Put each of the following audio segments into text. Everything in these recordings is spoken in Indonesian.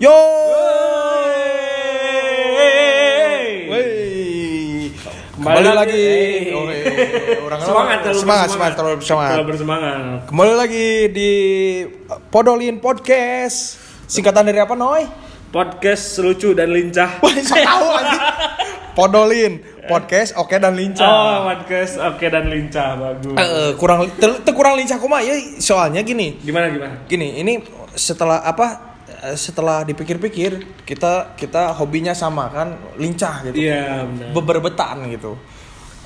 Yo. Wey. Kembali Kembali lagi. Orang Semangat, terlalu semangat, semangat, terlalu bersemangat. Terlalu bersemangat. Kembali lagi di Podolin Podcast. Singkatan dari apa, Noy? Podcast lucu dan lincah. Wah, tahu anjing. Podolin Podcast, oke dan lincah. Oh, podcast oke dan lincah bagus. Eh, kurang ter, ter- kurang lincah kumaha ya soalnya gini. Gimana gimana? Gini, ini setelah apa setelah dipikir-pikir kita kita hobinya sama kan lincah gitu. Iya benar. Beberbetan gitu.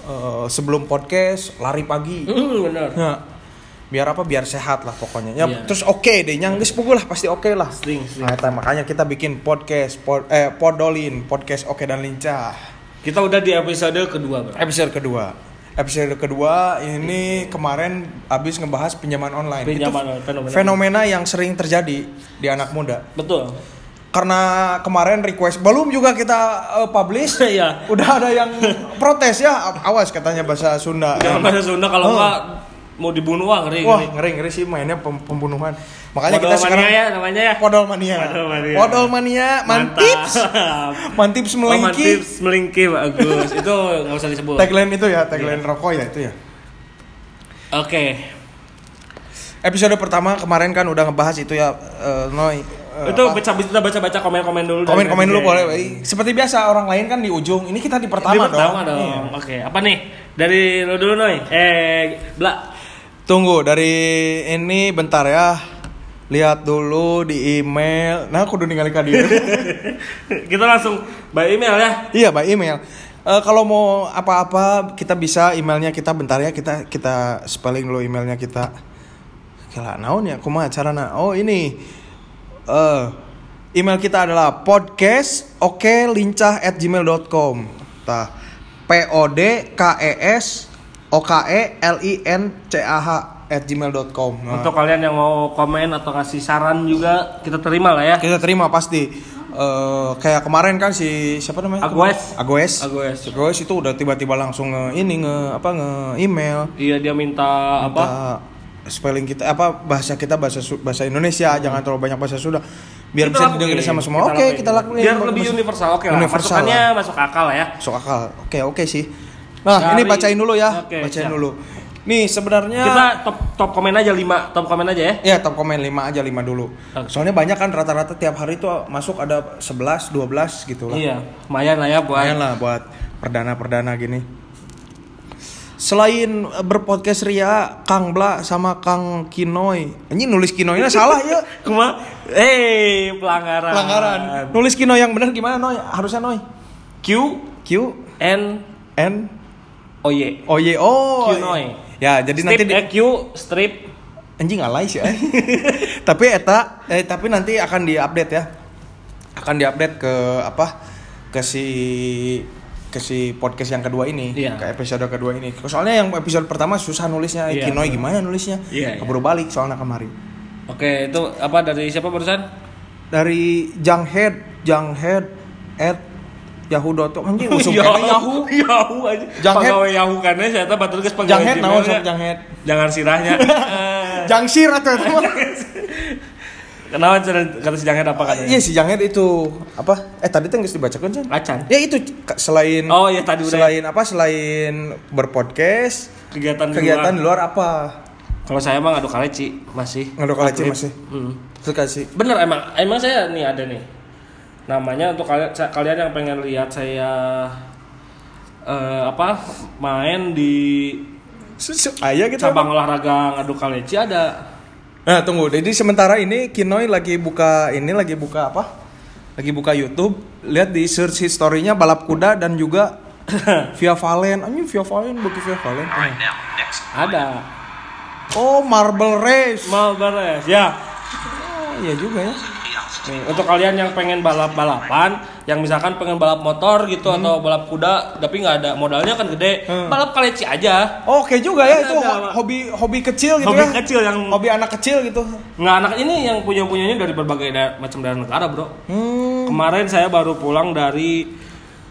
Eh, sebelum podcast lari pagi. Hmm, benar. Nah, biar apa? Biar sehat lah pokoknya. Ya, Iya. terus oke deh, yang geus pukul lah pasti oke lah. Sering, sering. Nah, makanya kita bikin podcast pod, eh podolin, podcast oke dan lincah. Kita udah di episode kedua, Bro. Episode kedua. Episode kedua ini kemarin habis ngebahas pinjaman online. Pinjaman Itu fenomena. fenomena yang sering terjadi di anak muda. Betul. Karena kemarin request belum juga kita eh, publish. Iya. Udah ada yang protes ya. Awas katanya bahasa Sunda. Jangan bahasa Sunda kalau Oh. enggak mau dibunuh wah ngeri Wah, ngeri. ngeri sih mainnya pem- pembunuhan. Makanya Podol kita sekarang mania ya namanya ya. Podol mania. Podol mania. Podol mania, mantips. Mantips Oh, melingki. mantips melingki bagus. Itu nggak usah disebut. Tagline itu ya, tagline Iya. rokok ya itu ya. Oke. Episode pertama kemarin kan udah ngebahas itu ya, eh, Noy. eh, itu apa? baca kita baca-baca komen-komen dulu. dari komen-komen dulu boleh. Seperti biasa orang lain kan di ujung. Ini kita di pertama, Di pertama dong. dong. Iya. Oke, apa nih? Dari lo dulu Noy. Eh, Bla. Tunggu dari ini bentar ya. Lihat dulu di email. Nah, aku udah ningali ka dia. kita langsung by email ya. iya, by email. Eh, kalau mau apa-apa kita bisa emailnya kita bentar ya kita kita spelling dulu emailnya kita. Kira naon ya kumaha carana? Oh, ini eh email kita adalah podcast oke lincah at gmail.com Tah, P O D K E S O K E L I N C A H at gmail.com Nah, Untuk kalian yang mau komen atau kasih saran juga kita terima lah ya. kita terima pasti Eh, kayak kemarin kan si siapa namanya Agues. Agues Agues. Agues itu udah tiba-tiba langsung nge ini nge apa nge email Iya dia minta apa? spelling kita apa bahasa kita bahasa bahasa Indonesia jangan terlalu banyak bahasa Sunda biar Kita bisa didengar sama semua oke kita lakuin Biar lebih universal. Oke lah. Universal Masukannya lah. masuk akal lah ya. masuk akal oke oke sih nah ini bacain dulu ya Oke, bacain siap. dulu nih sebenarnya Kita top top komen aja 5, top komen aja ya. ya top komen 5 aja 5 dulu Oke. soalnya banyak kan rata-rata tiap hari tuh masuk ada 11 12 gitu lah Iya, lumayan lah ya buat Lumayan lah buat perdana-perdana gini. Selain eh, berpodcast Ria, Kang Bla sama Kang Kinoy. Ini nulis Kinoynya salah ya. Kuma, eh pelanggaran. Pelanggaran. Nulis Kinoy yang benar gimana Noy? Harusnya Noy. Q Q N N O Y. O Y O. Kinoy. Ya, jadi Strip nanti di, eh, Q strip anjing alay sih. eh. tapi eta eh tapi nanti akan diupdate ya. Akan diupdate ke apa? Ke si ke si podcast yang kedua ini, Iya. ke episode kedua ini. Soalnya yang episode pertama susah nulisnya, Kinoy benar. gimana nulisnya? Iya, Keburu balik soalnya kemarin. Oke, itu apa dari siapa barusan? Dari Janghead, Janghead at yahoo.com anjing usum kena Yahoo. Yahoo aja. Pegawai Yahoo kan ya, saya batur geus pegawai Janghead naon Gmail-nya. sok Janghead? Jangan sirahnya. Jangsir atau apa? Kenapa kata si Janghead apa katanya? Iya si Janghead itu apa? Eh tadi tuh nggak dibacakan kan? Acan. Ya itu selain Oh, iya, tadi udah. selain apa? Selain berpodcast, Kegiatan di kegiatan luar. di luar apa? Kalau saya emang ngadu kaleci masih. Ngaduk kaleci masih. Hmm. Terus kasih. Bener emang emang saya nih ada nih. Namanya untuk kalian kalian yang pengen lihat saya eh, apa main di Ayah gitu. cabang olahraga ngadu kaleci ada. Nah tunggu, jadi sementara ini Kinoy lagi buka ini lagi buka apa? Lagi buka YouTube. Lihat di search historinya balap kuda dan juga Via Valen. Anjing Via Valen bagi Via Valen. Ada. Oh Marble Race. Mau beres ya. Oh, iya juga ya. Nih, untuk kalian yang pengen balap-balapan, yang misalkan pengen balap motor gitu atau balap kuda, tapi nggak ada modalnya kan gede, Hmm. balap kaleci aja. Oh, Oke juga ya Ada, itu ada, hobi hobi kecil gitu Hobi ya. kecil yang Hobi anak kecil gitu. nggak anak ini yang punya punyanya dari berbagai da- macam daerah negara bro. Hmm. Kemarin saya baru pulang dari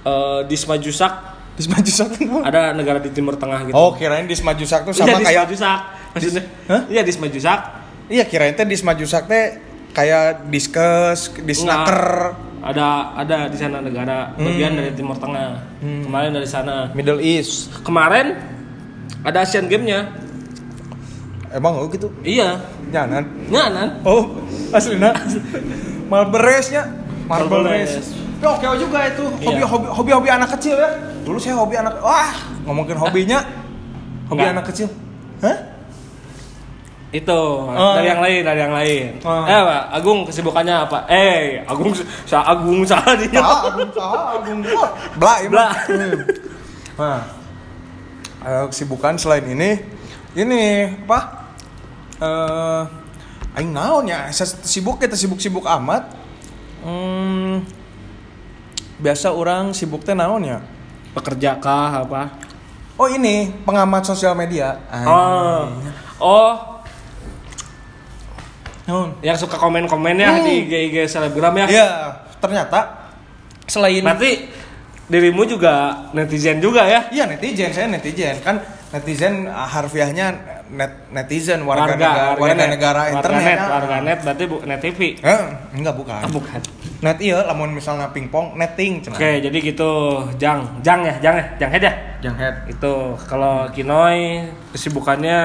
eh, Disma Jusak, Disma Jusak. ada negara di Timur Tengah gitu. Oh, kirain Disma Jusak tuh iya sama Disma kayak Jusak, maksudnya? Iya Disma Jusak. Iya, kirain teh Disma Jusak teh kayak diskus, disnaker, Ada ada di sana negara bagian dari Timur Tengah. Kemarin dari sana. Middle East. Kemarin ada Asian Games-nya. Emang oh gitu? Iya. Nyanan. Nyanan. Oh, aslinya. Marble race-nya. Marble Marble race. race. Ya, oke juga itu. Hobi Iya. hobi hobi hobi anak kecil ya. Dulu saya hobi anak wah, ngomongin hobinya. Hobi Enggak. anak kecil. Hah? Itu Oh. dari yang lain, dari yang lain. Oh. Eh, Pak, Agung kesibukannya apa? Eh, Agung sa Agung salah dia. Ah, agung, ah, agung. Oh, Bla, ya, Bla. Hmm. Nah, eh, kesibukan selain ini, ini apa? Eh, aing naon ya? Saya sibuk kita sibuk-sibuk amat. Hmm, biasa orang sibuk teh naon ya? Pekerja kah apa? Oh ini pengamat sosial media. Oh. Oh, Naon? yang suka komen-komen ya Hmm. di IG selebgram ya. Iya, ternyata selain Berarti dirimu juga netizen juga ya? Iya netizen, saya netizen kan netizen ah, harfiahnya net netizen warga, Warga, negara, warga warganet. negara internet. Warganet, ah. warganet berarti bu, net TV. Eh, enggak bukan. Ah, bukan. Net iya, lamun misalnya pingpong netting. Oke, jadi gitu, Jang, Jang ya, Jang ya, Jang head ya. Yang head. Itu kalau Kinoy kesibukannya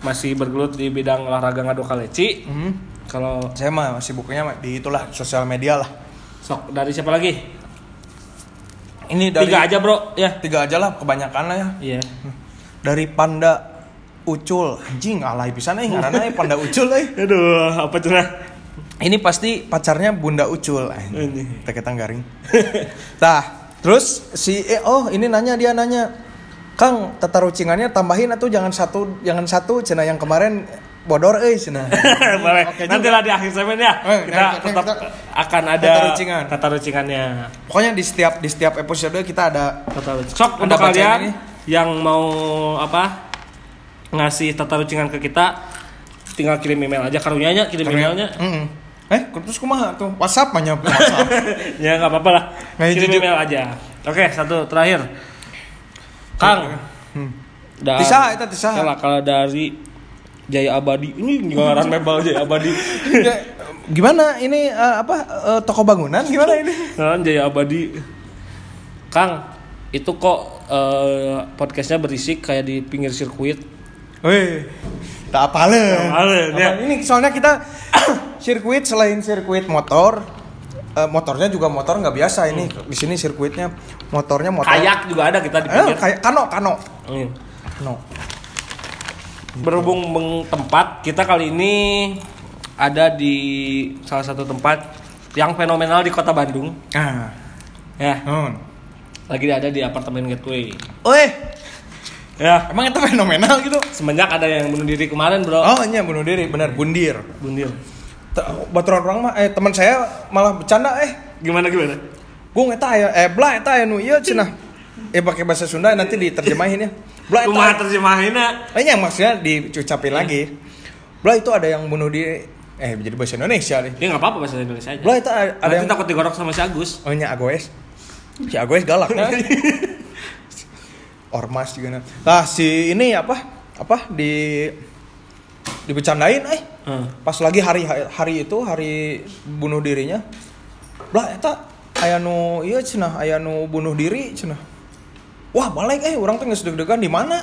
masih bergelut di bidang olahraga ngadu kaleci. Hmm. Kalau Saya mah sibuknya mah di itulah sosial media lah. sok dari siapa lagi? Ini dari Tiga aja bro, ya. Tiga aja lah kebanyakan lah ya. Iya. Dari Panda Ucul, anjing alay pisan euy ngaranna euy Panda Ucul euy. Aduh, apa cenah? Ini pasti pacarnya Bunda Ucul. Ini. Anjing, teh ketang garing. Tah, terus si eh, oh ini nanya dia nanya. Kang, tata rucingannya tambahin atau jangan satu jangan satu cenah yang kemarin bodor euy cenah. Boleh. Oke Nanti lah di akhir segmen ya. Eh, kita nanti- tetap kita- akan ada tata rucingan. Tata rucingannya. Pokoknya di setiap di setiap episode kita ada Tata rucingan. Sok untuk kalian ini. yang mau apa? ngasih tata rucingan ke kita tinggal kirim email aja karunyanya kirim emailnya Mm-mm. Eh, terus kumaha tuh? WhatsApp banyak WhatsApp. ya nggak apa-apa lah Nggak kirim email aja oke satu terakhir Kang Hmm. Tisa, itu Tisa. Yalah, kalau dari Jaya Abadi ini ngaran mebel Jaya Abadi Ya, gimana ini eh, apa eh, toko bangunan gimana ini? Ngaran Jaya Abadi Kang itu kok eh, podcastnya berisik kayak di pinggir sirkuit Wih, tak ya. Apa, Ini soalnya kita sirkuit selain sirkuit motor, eh, motornya juga motor nggak biasa ini. Di sini sirkuitnya motornya motor. kayak juga ada kita di Eh, kayak kano kano. Hmm. Kano. Berhubung meng- tempat, kita kali ini ada di salah satu tempat yang fenomenal di kota Bandung. Ah, Ya, non. lagi ada di apartemen Gateway. Oi, Ya, emang itu fenomenal gitu? semenjak ada yang bunuh diri kemarin, Bro. Oh, iya bunuh diri, benar bundir. Bundir. Baturan orang mah, eh teman saya malah bercanda, eh Gimana gimana? gue eta aya, eh bla eta aya nu ieu cenah. Eh pakai bahasa Sunda nanti diterjemahin ya. Bla eta. Kumaha terjemahinnya? Eh yang maksudnya diucapin lagi. Bla itu ada yang bunuh diri. Eh jadi bahasa Indonesia nih. Ya nggak apa-apa bahasa Indonesia aja. Bla itu ada, Nanti yang takut digorok sama si Agus. Oh nya Agoes. Si Agoes galak kan. Ormas juga nah. Nah, si ini apa? Apa di dibecandain eh. Hmm. pas lagi hari hari itu hari bunuh dirinya lah eta aya nu ieu cenah aya nu bunuh diri cenah. Wah balik eh orang teh geus deg-degan di mana?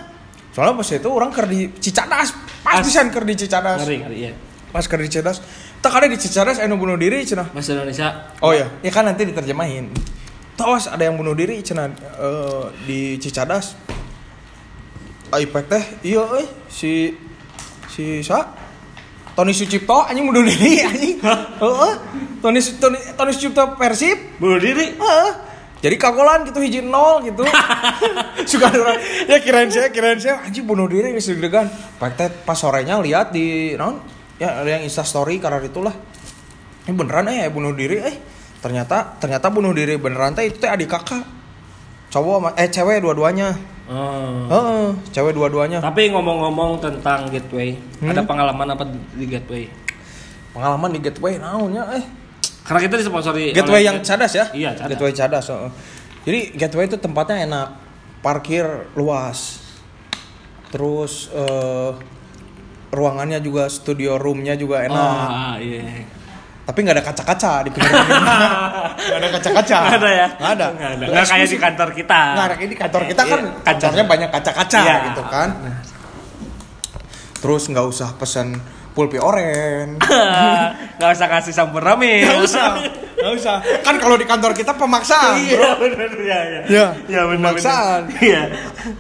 Soalnya pas itu orang keur di Cicadas pas As- pisan keur di Cicadas. Ngeri ngeri ya. pas keur di Cicadas tak ada di Cicadas nu bunuh diri cenah. Bahasa Indonesia. oh ya ya kan nanti diterjemahin. Tawas ada yang bunuh diri cenah eh, di Cicadas. Aipek teh iya euy si si sa Tony Sucipto anjing bunuh diri anjing. Heeh. Tony Tony Tony Sucipto Persib. Bunuh diri. Heeh. Jadi kagolan gitu hiji nol gitu. Suka orang ya kirain saya kirain saya anjing bunuh diri geus deg-degan. Pas sorenya lihat di naon? Ya ada yang Insta story karena itulah. Ini beneran eh bunuh diri eh. Ternyata ternyata bunuh diri beneran teh itu teh adik kakak. Cowok eh cewek dua-duanya. Oh. Heeh, cewek dua-duanya. Tapi ngomong-ngomong tentang Gateway, Hmm? ada pengalaman apa di Gateway? Pengalaman di Gateway naonnya eh. Karena kita disponsori Gateway yang cadas ya? Iya, cadas. Gateway cadas. heeh. Jadi gateway itu tempatnya enak, parkir luas, terus eh, ruangannya juga studio roomnya juga enak. Ah, iya. Tapi nggak ada kaca-kaca di pinggir nggak ada kaca-kaca Nggak ada ya? nggak ada Nggak ada. Nggak kayak di kantor kita. nggak ini kantor kita kan Iya, kacarnya banyak kaca-kaca Iya. gitu kan terus nggak usah pesen pulpi oren Nggak usah kasih sampur rame. nggak usah nggak usah kan kalau di kantor kita pemaksaan bro Iya benar ya ya. Ya, Ya pemaksaan. Iya.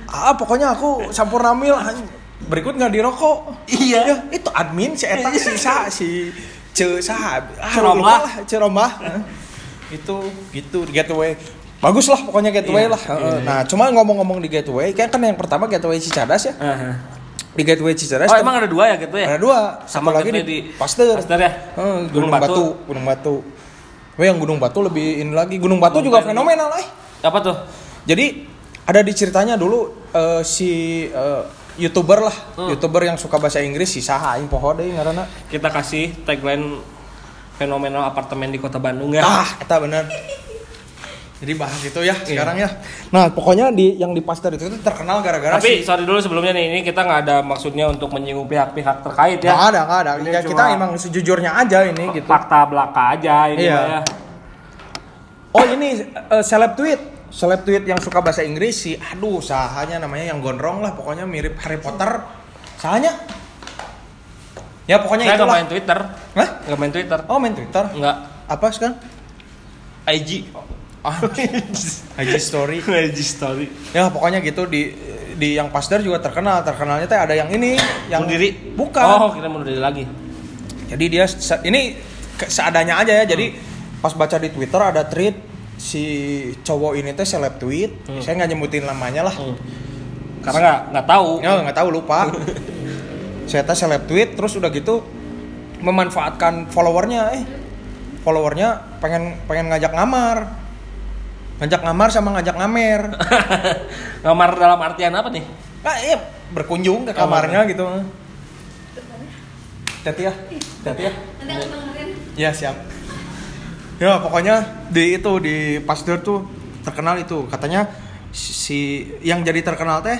ah pokoknya aku sampurnamil anj- berikut nggak dirokok Iya. ya, itu admin si etak si sa si ce sa ah, lah. itu gitu gateway. Bagus lah pokoknya gateway Iya, lah. Heeh. nah cuma ngomong-ngomong di gateway kan kan yang pertama gateway Cicadas ya? Aha. di gateway Cicadas Oh emang ada dua ya gitu ya? ada dua. Sama lagi di, di Pasteur. Pasteur ya? Gunung Gunung, Batu. Batu. Gunung Batu. Wah, yang Gunung Batu lebih ini lagi. Gunung Batu juga fenomenal eh. Apa tuh? jadi ada di ceritanya dulu eh, si eh, youtuber lah, Hmm. youtuber yang suka bahasa Inggris si Saha aing poho deui ngaranna. Kita kasih tagline fenomenal apartemen di kota Bandung ya. Ah, eta bener. Jadi bahas itu ya sekarang ya. Nah, pokoknya di yang di Pasteur itu tuh terkenal gara-gara Tapi si sorry dulu sebelumnya nih, ini kita nggak ada maksudnya untuk menyinggung pihak-pihak terkait Nggak ya. ada, nggak ada. Ini Ya, kita emang sejujurnya aja ini gitu. Fakta belaka aja ini Iya. ya. Oh, ini eh, seleb tweet. Seleb tweet yang suka bahasa Inggris si aduh sahanya namanya yang gondrong lah pokoknya mirip Harry Potter. Sahanya? Ya pokoknya Saya nggak main Twitter, Hah? nggak main Twitter, Oh, main Twitter. nggak Apa sekarang? IG. Ah, IG story. IG story. Ya pokoknya gitu di di yang Pasteur juga terkenal. Terkenalnya teh ada yang ini, yang diri. Bukan. Oh, kita diri lagi. Jadi dia ini seadanya aja ya. Jadi pas baca di Twitter ada tweet si cowok ini teh seleb tweet. Hmm. Saya nggak nyebutin namanya lah. Hmm. Karena nggak nggak tahu. Ya nggak tahu lupa. Saya teh seleb tweet terus udah gitu memanfaatkan followernya eh followernya pengen pengen ngajak ngamar ngajak ngamar sama ngajak ngamer Ngamar dalam artian apa nih? ah iya berkunjung ke kamarnya gitu Teti ya Teti ya Nanti aku dengerin. ya siap ya pokoknya di itu di Pasteur tuh terkenal itu katanya si yang jadi terkenal teh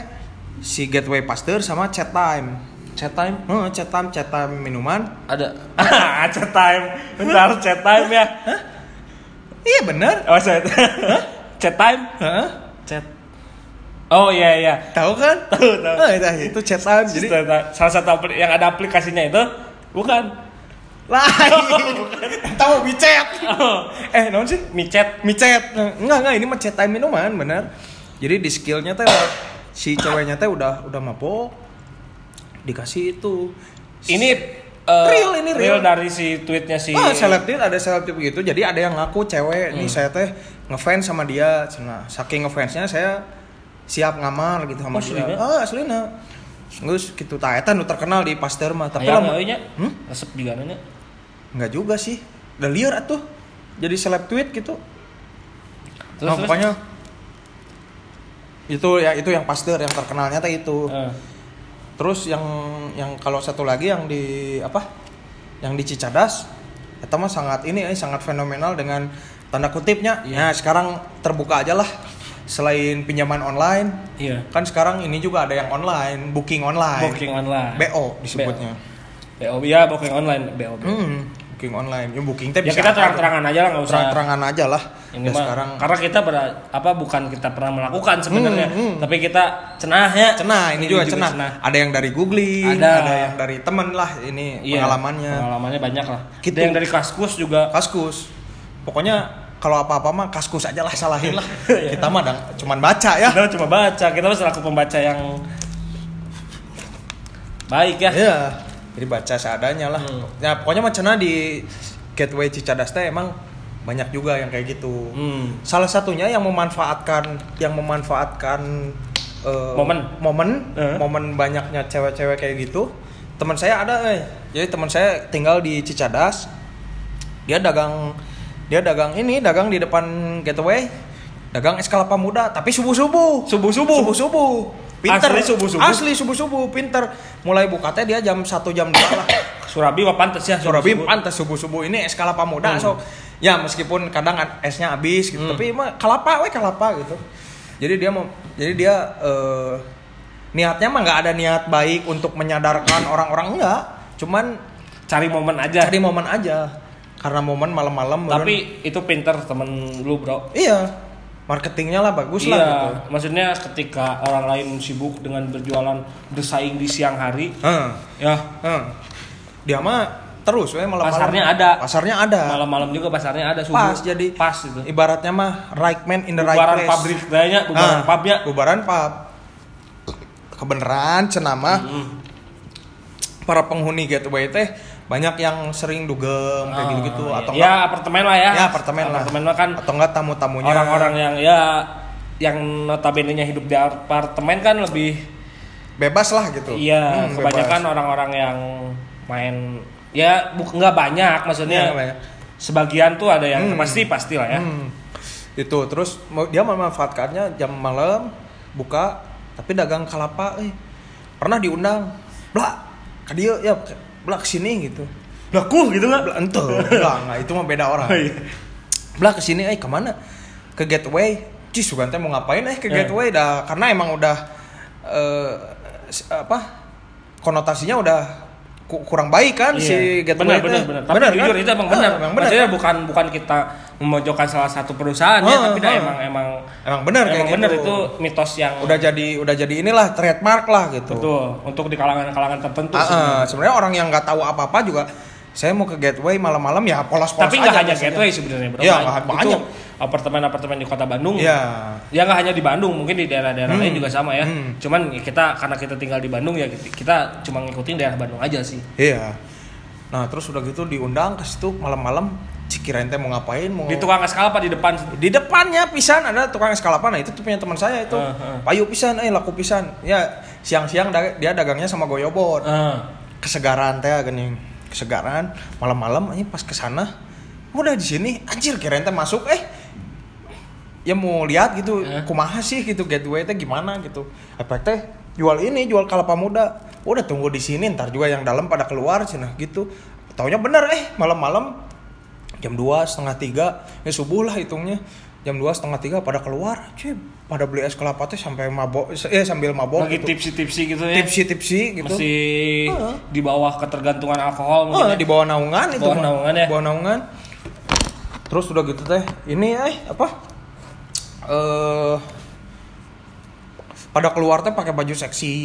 si Gateway Pasteur sama Chat Time Chat time? Heeh, Chat Time Chat Time minuman Ada. chat time. Bentar, chat time ya. iya bener Oh, chat. chat time? Heeh, Chat. Oh iya iya. tahu kan Tahu tahu. Eh, itu, itu Chat Time jadi salah satu yang ada aplikasinya itu bukan. Lain tahu micet Oh, eh non sih micet. micet enggak enggak ini chat time minuman bener jadi di skillnya teh si ceweknya teh udah udah mabok dikasih itu Ini eh, Real, ini real. dari si tweetnya si Ah, seleb tweet ada seleb tweet begitu. Jadi ada yang ngaku cewek, nih saya teh ngefans sama dia. Nah, saking ngefansnya saya siap ngamar gitu sama Oh, dia. aslina? Ah, aslina. Terus gitu ta eta nu terkenal di Pasteur mah, tapi lama. Hmm? Resep juga nanya. Enggak juga sih. Udah liar atuh. Jadi seleb tweet gitu. Terus, nah, terus? pokoknya itu ya itu yang Pasteur yang terkenalnya teh itu. Eh, Terus yang yang kalau satu lagi yang di apa? Yang di Cicadas itu mah sangat ini eh sangat fenomenal dengan tanda kutipnya. Iya. Nah, sekarang terbuka aja lah. Selain pinjaman online, iya. kan sekarang ini juga ada yang online, booking online. Booking online. BO disebutnya. BO ya booking online BO. Hmm, booking online. Ya booking teh Ya kita terang-terangan aja lah nggak usah. terang-terangan aja lah. Ini Ya, mah sekarang karena kita ber, apa bukan kita pernah melakukan sebenarnya, Hmm, hmm. tapi kita cenah ya. cenah, ini, juga, cenah. Ada yang dari googling, Ada. ada, yang dari temen lah ini Iya, pengalamannya. Pengalamannya banyak lah. Gitu. Ada yang dari Kaskus juga. Kaskus. Pokoknya kalau apa-apa mah kaskus aja lah salahin lah. Iya. Kita mah dang, cuman baca ya. Kita cuma baca, kita mah selaku pembaca yang baik ya. Iya. Jadi baca seadanya lah. Hmm. Ya pokoknya cenah di Gateway Cicadas teh emang banyak juga yang kayak gitu. Hmm. Salah satunya yang memanfaatkan yang memanfaatkan eh, Momen. momen Eh. momen banyaknya cewek-cewek kayak gitu. Teman saya ada eh. Jadi teman saya tinggal di Cicadas. Dia dagang dia dagang ini, dagang di depan Gateway. Dagang es kelapa muda tapi subuh-subuh. Subuh-subuh? Subuh-subuh. Pinter. Asli subuh-subuh? Asli subuh-subuh, pinter. Mulai buka teh dia jam 1 jam 2 lah. Surabi mah pantes ya. Surabi pantas subuh-subuh ini es kelapa muda Hmm. so ya meskipun kadang esnya habis gitu Hmm. tapi mah kelapa we kelapa gitu jadi dia mau jadi dia eh, niatnya mah nggak ada niat baik untuk menyadarkan orang-orang enggak cuman Cari momen aja. cari momen aja karena momen malam-malam Tapi itu pinter temen lu bro. iya marketingnya lah bagus lah iya, gitu maksudnya ketika orang lain sibuk dengan berjualan bersaing di siang hari, Heeh, ya heeh. dia mah terus we malam-malam Pasarnya ada. pasarnya ada malam-malam juga pasarnya ada subuh. pas jadi pas itu. ibaratnya mah right man in the right Bubaran place pabrik kayaknya, bubaran Ah, pubnya. bubaran pub kebenaran cenama para penghuni gateway teh banyak yang sering dugem kayak Ah, gitu gitu atau ya apartemen lah ya. Ya, apartemen lah. Apartemen mah kan atau enggak tamu-tamunya orang-orang yang ya yang notabene-nya hidup di apartemen kan lebih bebas lah gitu iya Hmm, kebanyakan orang-orang yang main ya bu- nggak banyak maksudnya Iya, banyak. sebagian tuh ada yang Hmm. pasti pasti lah ya Hmm. itu terus dia memanfaatkannya jam malam buka tapi dagang kelapa eh pernah diundang blak ke dia ya blak sini gitu laku gitu nggak ente nggak itu mah beda orang Oh, iya. blak ke sini eh ke mana ke gateway Cih, Sugan teh mau ngapain eh ke Eh. gateway dah karena emang udah eh, s- apa konotasinya udah ku- kurang baik kan si Iya. gateway benar benar teh. benar tapi Bener, jujur kan? itu emang Ah, benar emang benar maksudnya kan? bukan bukan kita memojokkan salah satu perusahaan ya Ah, tapi ah. emang emang emang benar kayak emang benar gitu. itu mitos yang udah jadi udah jadi inilah trademark lah gitu. betul untuk di kalangan-kalangan tertentu ah, sebenarnya. orang yang nggak tahu apa-apa juga saya mau ke gateway malam-malam ya polos-polos tapi nggak hanya biasanya. gateway sebenarnya bro Iya, Banyak. apartemen-apartemen di kota Bandung Iya. ya nggak hanya di Bandung mungkin di daerah-daerah Hmm. lain juga sama ya Hmm. cuman ya kita karena kita tinggal di Bandung ya kita cuma ngikutin daerah Bandung aja sih Iya. Nah, terus udah gitu diundang ke situ malam-malam Cikirain teh mau ngapain? Mau di tukang es kalapa di depan? Di depannya pisan ada tukang es kalapa. Nah itu tuh punya teman saya itu. Ah, ah. payu pisan eh laku pisan. Ya siang-siang dia dagangnya sama goyobot. Ah. kesegaran teh gini kesegaran. Malam-malam ini pas ke sana udah di sini anjir kirain teh masuk. Eh ya mau lihat gitu Eh. kumaha sih? gitu gateway teh gimana? gitu. Efek teh jual ini jual kelapa muda. Udah tunggu di sini ntar juga yang dalam pada keluar cina gitu. Taunya bener eh malam-malam jam dua setengah tiga ya subuh lah hitungnya jam dua setengah tiga pada keluar cuy pada beli es kelapa teh sampai mabok eh sambil mabok lagi gitu. tipsi-tipsi gitu ya tipsi-tipsi gitu masih Ah. di bawah ketergantungan alkohol Oh, ya. di bawah naungan itu. Bawah naungan ya? Bawah naungan. Terus udah gitu teh, ini eh apa? Eh pada keluar teh pakai baju seksi.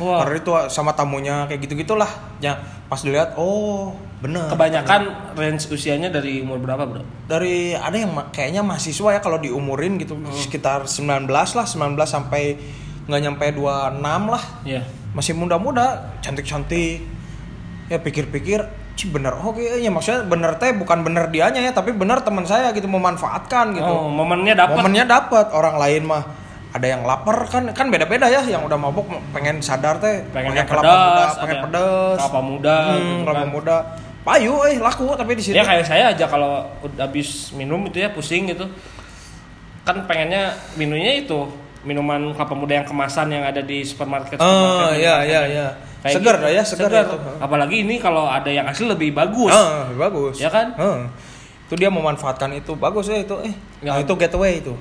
Wah. Karena itu sama tamunya kayak gitu-gitulah. Ya, pas dilihat oh, bener. kebanyakan range usianya dari umur berapa bro dari ada yang kayaknya mahasiswa ya kalau diumurin gitu Hmm. sekitar 19 lah, 19 sampai nggak nyampe 26 lah. Iya masih muda-muda, cantik-cantik. Ya pikir-pikir, Cih bener oke ya maksudnya bener teh bukan bener dianya ya tapi bener teman saya gitu memanfaatkan gitu. oh momennya dapat Momennya dapat orang lain mah ada yang lapar kan kan beda-beda ya yang udah mabuk pengen sadar teh pengen kelapa pedas, muda, pengen pedes. kelapa muda Hmm, gitu kelapa kan. muda. Payu eh laku tapi di sini. Ya kayak saya aja kalau udah habis minum itu ya pusing gitu. Kan pengennya minumnya itu minuman kelapa muda yang kemasan yang ada di supermarket. Oh iya iya iya. Kayak Segar gitu. ya, segar, Segar. itu. Apalagi ini kalau ada yang asli lebih bagus. Ah, bagus. Ya kan? Heeh. Itu dia memanfaatkan itu. Bagus ya itu. Eh, Ya. nah, itu gateway itu.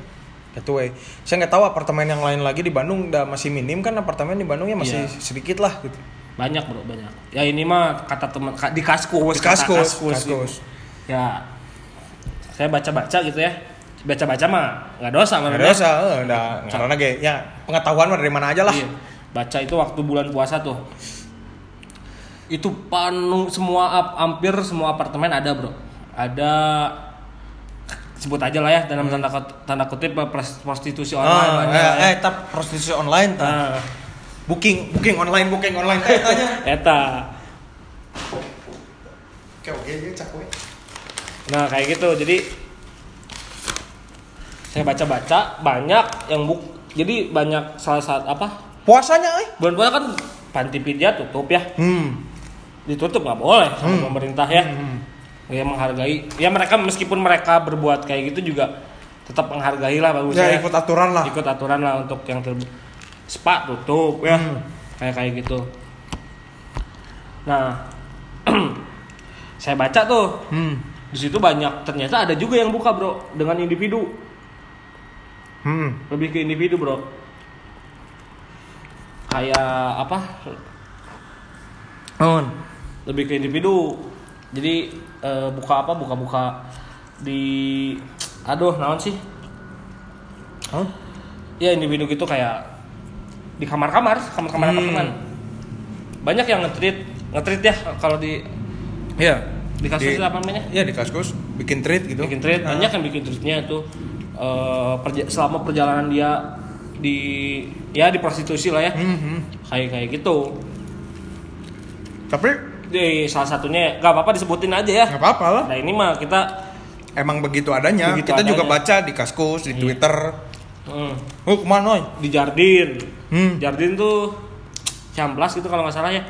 Gateway. Saya nggak tahu apartemen yang lain lagi di Bandung udah masih minim kan apartemen di Bandung ya masih Iya. sedikit lah gitu. Banyak bro banyak. Ya ini mah kata teman di kaskus. Di kaskus, kaskus, kaskus. gitu. Ya saya baca-baca gitu ya. Baca-baca mah nggak dosa Nggak dosa, eh, udah karena ge, ya pengetahuan mah dari mana aja lah. Iya. Baca itu waktu bulan puasa tuh. Itu penuh semua ap- hampir semua apartemen ada, Bro. Ada sebut aja lah ya dalam tanda kut- tanda kutip eh, pres- prostitusi online Hmm. Ah, eh, ya. eh, tap prostitusi online. Nah, Booking, booking online, booking online teh tanya. eta. Oke, oke, cak we. Nah, kayak gitu. Jadi saya baca-baca banyak yang buk jadi banyak salah satu apa? Puasanya eh. Bulan puasa kan panti pijat tutup ya. Hmm. ditutup nggak boleh sama Hmm. pemerintah ya Hmm. ya menghargai ya mereka meskipun mereka berbuat kayak gitu juga tetap menghargai lah bagusnya Ya ikut aturan lah. ikut aturan lah untuk yang ter spa tutup ya Hmm. kayak kayak gitu nah saya baca tuh Hmm. di situ banyak ternyata ada juga yang buka bro dengan individu Hmm. lebih ke individu bro kayak apa On. lebih ke individu jadi eh, buka apa buka-buka di aduh naon sih Hah? ya individu gitu kayak di kamar-kamar kamar-kamar Hmm. apartemen banyak yang ngetrit ngetrit ya kalau di Iya. di kasus apa namanya Iya di kaskus bikin treat gitu. bikin treat Nah. banyak yang bikin treatnya tuh eh, perja- selama perjalanan dia di ya di prostitusi lah ya Mhm. kayak kayak gitu Tapi di salah satunya nggak apa-apa disebutin aja ya nggak apa-apa lah. nah ini mah kita Emang begitu adanya. Begitu Kita juga adanya. baca di kaskus, di Iya. Twitter. Hmm, Oh ke mana? Noy? di Jardin Hmm. Jardin tuh Ciamplas gitu kalau nggak salah ya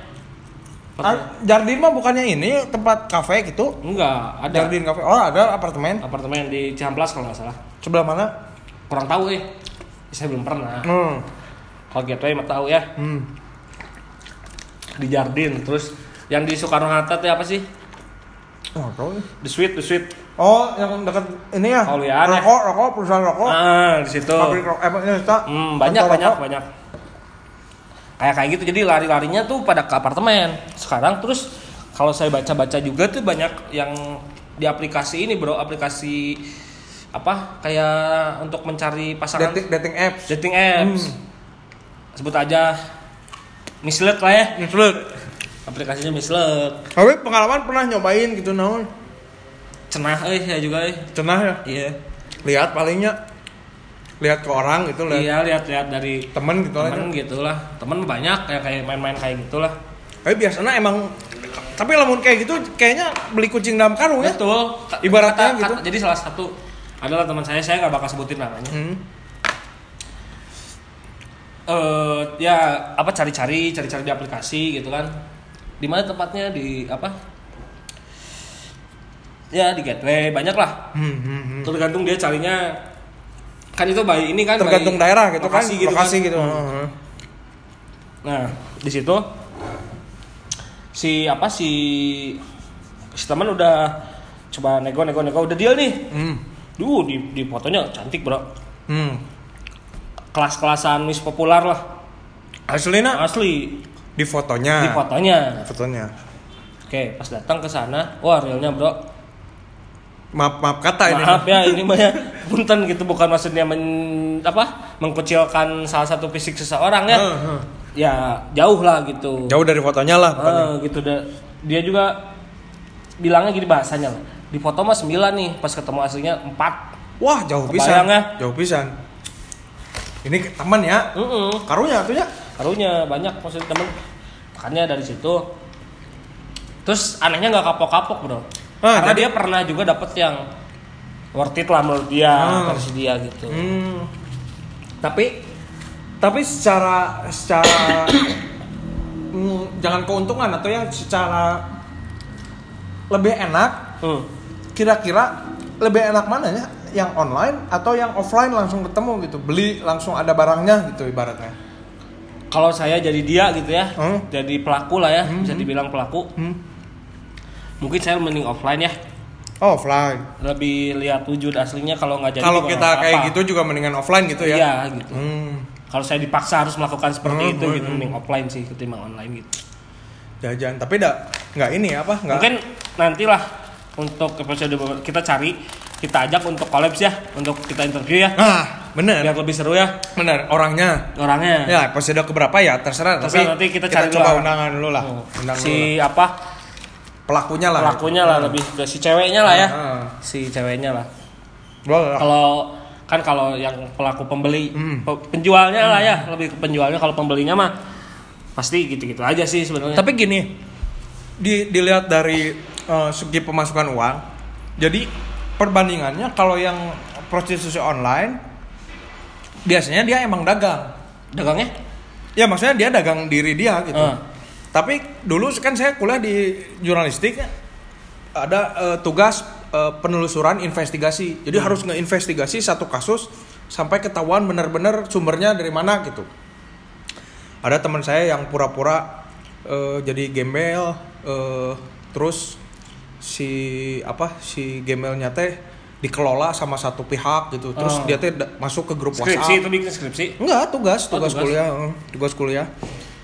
Ah, Jardin mah bukannya ini tempat kafe gitu? enggak ada Jardin kafe. Oh ada apartemen. apartemen di Ciamplas kalau nggak salah Sebelah mana? kurang tahu eh saya belum pernah Hmm. kalau gateway mah tahu ya Hmm. di Jardin terus yang di Soekarno Hatta tuh apa sih Oh. The Sweet The Sweet Oh, yang dekat ini ya? Kaulian ya? Rokok, rokok, perusahaan rokok. ah di situ Pabrik rokok, eh, ini, Cak. Hmm, banyak banyak rokok. banyak. Kayak kayak gitu. Jadi lari-larinya tuh pada ke apartemen. Sekarang terus kalau saya baca-baca juga tuh banyak yang di aplikasi ini, Bro, aplikasi apa? Kayak untuk mencari pasangan Dating, dating apps. dating apps. Hmm. Sebut aja Mislet lah ya. Mislet. Aplikasinya Mislet. Tapi pengalaman pernah nyobain gitu naon? Cenah eh saya juga eh. Cenah ya. Iya. Lihat palingnya. Lihat ke orang gitu lihat Iya, lihat-lihat dari temen gitu aja. temen gitu lah. Temen banyak yang kayak main-main kayak gitulah. Tapi biasanya emang tapi lamun kayak gitu kayaknya beli kucing dalam karung ya. Betul. Ibaratnya kata- gitu. kata- jadi salah satu adalah teman saya, saya nggak bakal sebutin namanya. Hmm. Eh ya apa cari-cari, cari-cari di aplikasi gitu kan. Di mana tempatnya di apa? Ya di gateway banyak lah. Hmm, hmm, hmm. Tergantung dia carinya kan itu by ini kan Tergantung daerah gitu lokasi kan, gitu lokasi kan. gitu. Hmm. Nah, di situ si apa si si teman udah coba nego nego nego udah deal nih. Hmm. Duh, di, di fotonya cantik bro. Hmm. Kelas-kelasan Miss populer lah. Aslinya Asli di fotonya. di fotonya. Fotonya. Oke, pas datang ke sana, wah realnya bro. Maaf maaf kata ini. Maaf ya, ini mah ya punten gitu bukan maksudnya men, apa mengkucilkan salah satu fisik seseorang ya. Heeh. Ya jauh lah gitu. Jauh dari fotonya lah. Ah, gitu dah. Dia juga bilangnya gini bahasanya lah. Di foto mah 9 nih, pas ketemu aslinya 4. Wah, jauh pisan. Ya? Jauh pisan. Ini teman ya. Heeh. Karunya tuh ya. Karunya banyak maksudnya temen. Makanya dari situ Terus anehnya nggak kapok-kapok bro. Ah, Karena jadi- dia pernah juga dapet yang worth it lah menurut dia, Ah. versi dia gitu. Hmm. Tapi tapi secara secara jangan keuntungan atau yang secara lebih enak Hmm. kira-kira lebih enak mana ya yang online atau yang offline langsung ketemu gitu beli langsung ada barangnya gitu ibaratnya Kalau saya jadi dia gitu ya, Hmm. jadi pelaku lah ya, Hmm. bisa dibilang pelaku. hmm. Mungkin saya mending offline ya, oh, offline lebih lihat wujud aslinya kalau nggak jadi. kalau kita kayak apa-apa. gitu juga mendingan offline gitu ya Iya gitu. hmm. Kalau saya dipaksa harus melakukan seperti Hmm, itu hmm, gitu, hmm. mending offline sih ketimbang online gitu. jajan tapi dah nggak ini apa nggak Mungkin nantilah untuk episode kita cari, kita ajak untuk collabs ya, untuk kita interview ya, nah bener biar lebih seru ya bener orangnya orangnya. ya episode keberapa ya terserah Terus tapi nanti kita cari coba dulu lah. undangan dulu lah Oh, undang dulu si lah. apa pelakunya lah pelakunya lah lebih ke si ceweknya lah ya, Ah, ah. si ceweknya lah. Kalau kan kalau yang pelaku pembeli, Hmm. pe- penjualnya lah ya, lebih ke penjualnya. Kalau pembelinya mah pasti gitu-gitu aja sih sebenarnya. Tapi gini, di, dilihat dari eh, segi pemasukan uang, jadi perbandingannya kalau yang prostitusi online, biasanya dia emang dagang. dagangnya? Ya maksudnya dia dagang diri dia gitu. Ah. Tapi dulu kan saya kuliah di jurnalistik, ada eh, tugas eh, penelusuran investigasi. Jadi harus ngeinvestigasi satu kasus sampai ketahuan benar-benar sumbernya dari mana gitu. Ada teman saya yang pura-pura eh, jadi gembel, eh, terus si apa si gembelnya teh dikelola sama satu pihak gitu. Terus Oh. dia teh da- masuk ke grup Skripsi WhatsApp. itu bikin skripsi. Enggak, tugas, Oh, tugas, tugas. kuliah, eh, tugas kuliah.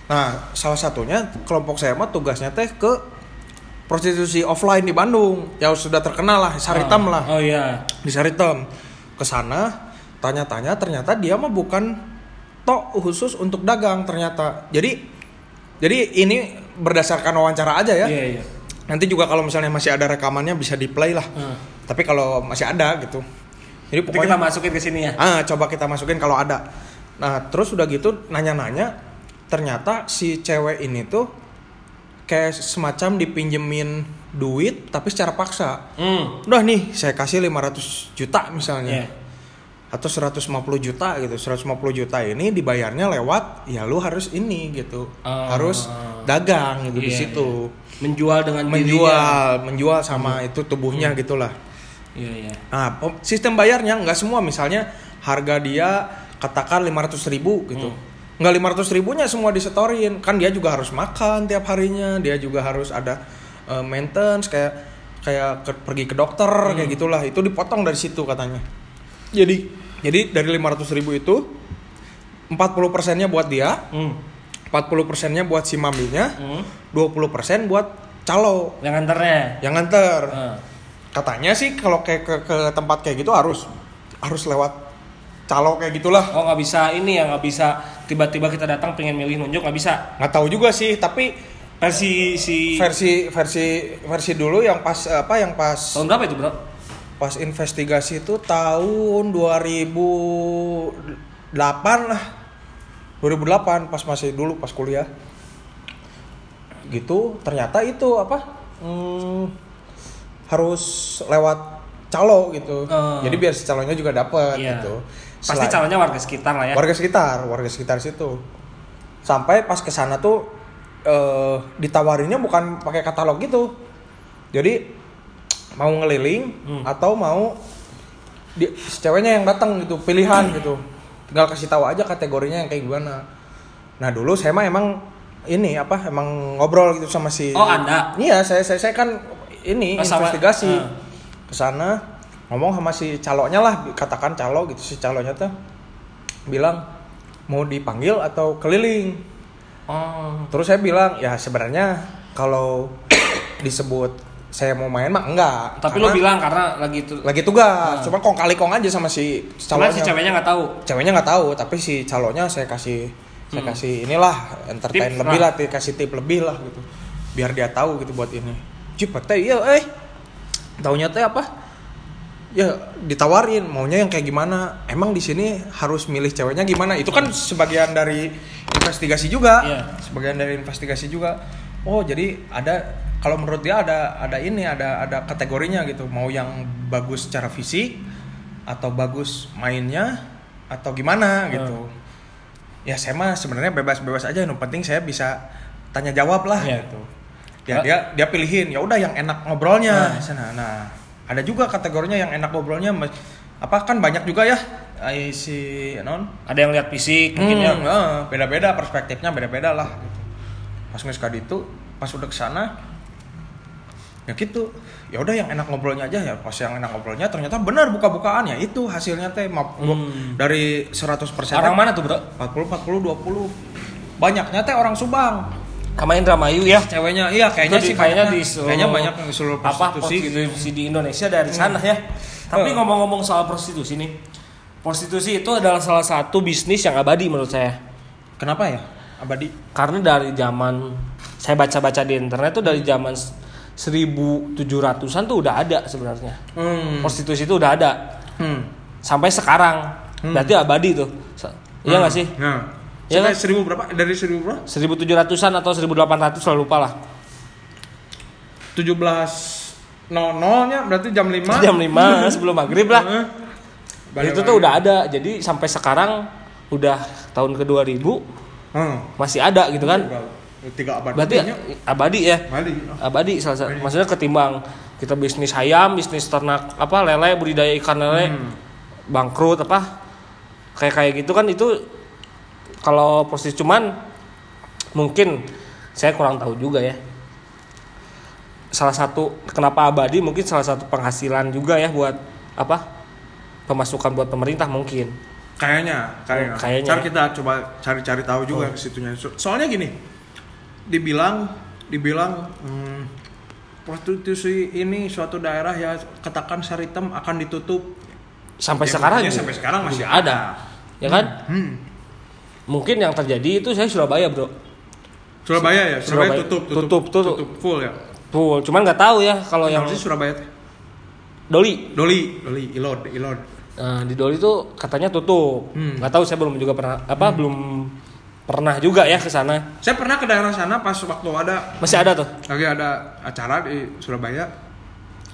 Nah, salah satunya kelompok saya mah tugasnya teh ke prostitusi offline di Bandung yang sudah terkenal lah Saritem lah Oh iya. di Saritem ke sana tanya-tanya ternyata dia mah bukan tok khusus untuk dagang ternyata jadi jadi ini berdasarkan wawancara aja ya Iya iya. nanti juga kalau misalnya masih ada rekamannya bisa di play lah Hmm. Tapi kalau masih ada gitu. Jadi pokoknya kita masukin ke sini ya. ah coba kita masukin kalau ada. Nah terus udah gitu nanya-nanya ternyata si cewek ini tuh kayak semacam dipinjemin duit tapi secara paksa. Hmm. udah nih saya kasih 500 juta misalnya. Iya. atau 150 juta gitu. 150 juta ini dibayarnya lewat ya lu harus ini gitu. Ah. harus dagang gitu di Iya, situ. Menjual dengan dirinya. menjual menjual sama itu tubuhnya gitulah Iya iya. nah sistem bayarnya nggak semua. Misalnya harga dia katakan 500 ribu gitu. Nggak 500 ribunya semua disetorin. Kan dia juga harus makan tiap harinya. Dia juga harus ada eh, maintenance kayak kayak ke- pergi ke dokter kayak gitulah. Itu dipotong dari situ katanya. Jadi? Jadi dari 500 ribu itu 40 persennya buat dia Hmm. 40 persennya buat si maminya Hmm. 20 persen buat calo. Yang antarnya. yang nganter. Ah. Katanya sih kalau kayak ke, ke tempat kayak gitu harus harus lewat calo kayak gitulah Oh nggak bisa ini ya nggak bisa tiba-tiba kita datang pengen milih nunjuk nggak bisa. nggak tahu juga sih tapi Versi si versi versi versi dulu yang pas apa yang pas tahun berapa itu bro? pas investigasi itu tahun 2008 lah 2008 pas masih dulu pas kuliah gitu ternyata itu apa hmm, harus lewat calo gitu Oh. jadi biar si calonnya juga dapet Iya. gitu Pasti Selain- calonnya warga sekitar lah ya. warga sekitar warga sekitar situ sampai pas ke sana tuh eh ditawarinnya bukan pakai katalog gitu jadi mau ngeliling Hmm. atau mau di, si ceweknya yang datang gitu pilihan gitu tinggal kasih tahu aja kategorinya yang kayak gimana nah dulu saya mah emang ini apa emang ngobrol gitu sama si Oh, Anda? iya saya saya, saya kan ini Oh, sama- investigasi ah. ke sana ngomong sama si calonnya lah katakan calo gitu si calonnya tuh bilang mau dipanggil atau keliling Oh. terus saya bilang ya sebenarnya kalau disebut saya mau main mah enggak Tapi Karena lo bilang karena lagi itu. lagi tugas cuma kong kali kong aja sama si Cuman calonnya si ceweknya nggak tahu. ceweknya nggak tahu tapi si calonnya saya kasih saya Hmm. kasih inilah entertain Tips lebih lah. lah, kasih tip lebih lah gitu biar dia tahu gitu buat ini cepet teh iya eh. Taunya teh apa? Ya ditawarin maunya yang kayak gimana. Emang di sini harus milih ceweknya gimana? Itu kan sebagian dari investigasi juga. Iya. sebagian dari investigasi juga. Oh jadi ada kalau menurut dia ada ada ini ada ada kategorinya gitu. Mau yang bagus secara fisik atau bagus mainnya atau gimana gitu. Ya saya mah sebenarnya bebas-bebas aja. Yang penting saya bisa tanya jawab lah Iya. gitu ya dia dia pilihin ya udah yang enak ngobrolnya sana nah ada juga kategorinya yang enak ngobrolnya apa kan banyak juga ya eh, si non Ada yang lihat fisik mungkin ya. Hmm, eh, beda-beda perspektifnya beda-beda lah gitu. pas nges kadi itu pas udah ke sana ya gitu ya udah yang enak ngobrolnya aja ya pas yang enak ngobrolnya ternyata benar buka-bukaan ya itu hasilnya teh Hmm. dari 100% Orang mana tuh bro? 40 40 20 banyaknya teh orang Subang Sama Indramayu ya. ceweknya iya kayaknya Itu sih kayaknya di seluruh, kayaknya banyak yang di seluruh apa prostitusi gitu. prostitusi di Indonesia dari sana ya. Tapi ngomong-ngomong soal prostitusi nih, prostitusi itu adalah salah satu bisnis yang abadi menurut saya. kenapa ya abadi Karena dari zaman saya baca-baca di internet tuh dari zaman 1700-an tuh udah ada sebenarnya. hmm. Prostitusi itu udah ada hmm. sampai sekarang. Berarti abadi tuh. Iya nggak sih? nah Sampai kan? seribu berapa dari seribu berapa 1700-an atau 1800 lah lupa lah. 17 nya berarti jam 5 Jam 5 sebelum maghrib lah. Balik itu tuh udah ada. Jadi sampai sekarang udah tahun ke 2000 hmm. masih ada gitu kan. tiga abad Berarti abadi ya. Bali. Abadi salah satu. Maksudnya ketimbang kita bisnis ayam, bisnis ternak apa lele, budidaya ikan lele, bangkrut apa kayak kayak gitu kan itu kalau posisi cuman mungkin saya kurang tahu juga ya. Salah satu kenapa abadi mungkin salah satu penghasilan juga ya buat apa pemasukan buat pemerintah mungkin. kayaknya kayaknya, Oh, kayaknya. Ntar kita coba cari-cari tahu juga Oh. ke situnya So- soalnya gini dibilang dibilang hmm, prostitusi ini suatu daerah ya katakan Saritem akan ditutup. Sampai Ya, sekarang juga- sampai sekarang masih juga ada. Ya kan? Hmm. Mungkin yang terjadi itu saya Surabaya, Bro. Surabaya ya, Surabaya, Surabaya. tutup, Tutup, tutup. full ya. Tuh, cuman nggak tahu ya kalau yang sih Surabaya? Doli. Doli, Doli, Ilod, Ilod. Nah, di Doli itu katanya tutup. Hmm. Nggak tahu saya belum juga pernah apa belum pernah juga ya ke sana. Saya pernah ke daerah sana pas waktu ada Masih ada tuh. lagi ada acara di Surabaya.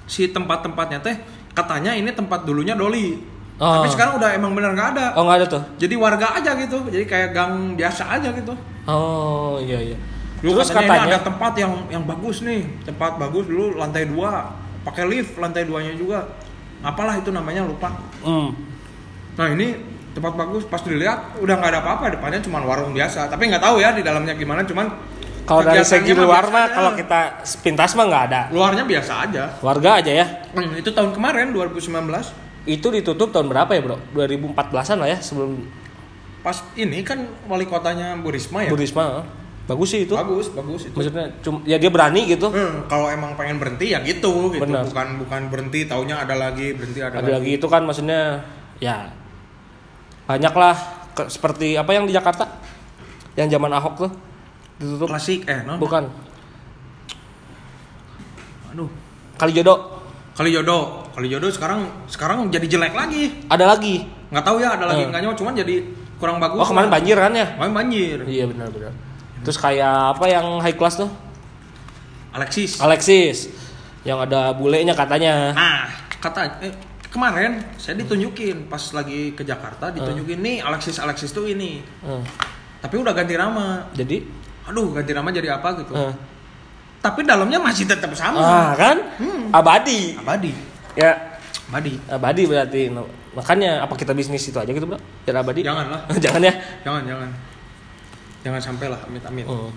Si tempat-tempatnya teh katanya ini tempat dulunya Doli. Oh. Tapi sekarang udah emang bener nggak ada. Oh, nggak ada tuh. Jadi warga aja gitu. Jadi kayak gang biasa aja gitu. Oh, iya iya. Dulu Terus katanya, katanya ada tempat yang yang bagus nih, tempat bagus dulu lantai dua, pakai lift lantai duanya juga. Apalah itu namanya lupa. hmm, Nah ini tempat bagus pas dilihat udah nggak ada apa-apa depannya cuma warung biasa. Tapi nggak tahu ya di dalamnya gimana. Cuman kalau dari segi luar biasa mah kalau kita sepintas mah nggak ada. luarnya biasa aja. Warga aja ya. Hmm, itu tahun kemarin 2019 Itu ditutup tahun berapa ya, Bro? 2014-an lah ya sebelum pas ini kan wali kotanya Bu Risma ya. Bu Risma. Bagus sih itu. Bagus, bagus itu. Maksudnya cum- ya dia berani gitu. Hmm, kalau emang pengen berhenti ya gitu gitu. Bukan bukan berhenti taunya ada lagi, berhenti ada, Ada lagi itu kan maksudnya ya banyak lah ke- seperti apa yang di Jakarta yang zaman Ahok tuh ditutup Klasik eh non. bukan Aduh. kali jodoh Kali jodoh, kali jodoh sekarang sekarang jadi jelek lagi. ada lagi Nggak tahu ya ada lagi Hmm. enggaknya, cuman jadi kurang bagus. oh kemarin banjir kan ya Kemarin banjir. iya benar benar terus kayak apa yang high class tuh Alexis. Alexis yang ada bulenya katanya Nah, kata eh, kemarin saya ditunjukin pas lagi ke Jakarta ditunjukin nih Alexis Alexis tuh ini. Hmm. Tapi udah ganti nama. jadi Aduh, ganti nama jadi apa gitu. eh. Tapi dalamnya masih tetap sama. ah kan Hmm. abadi Abadi. Ya Abadi. abadi berarti No, makanya apa kita bisnis itu aja gitu bro biar abadi Janganlah. jangan ya Jangan, jangan. Jangan sampai lah, amit amit. Hmm.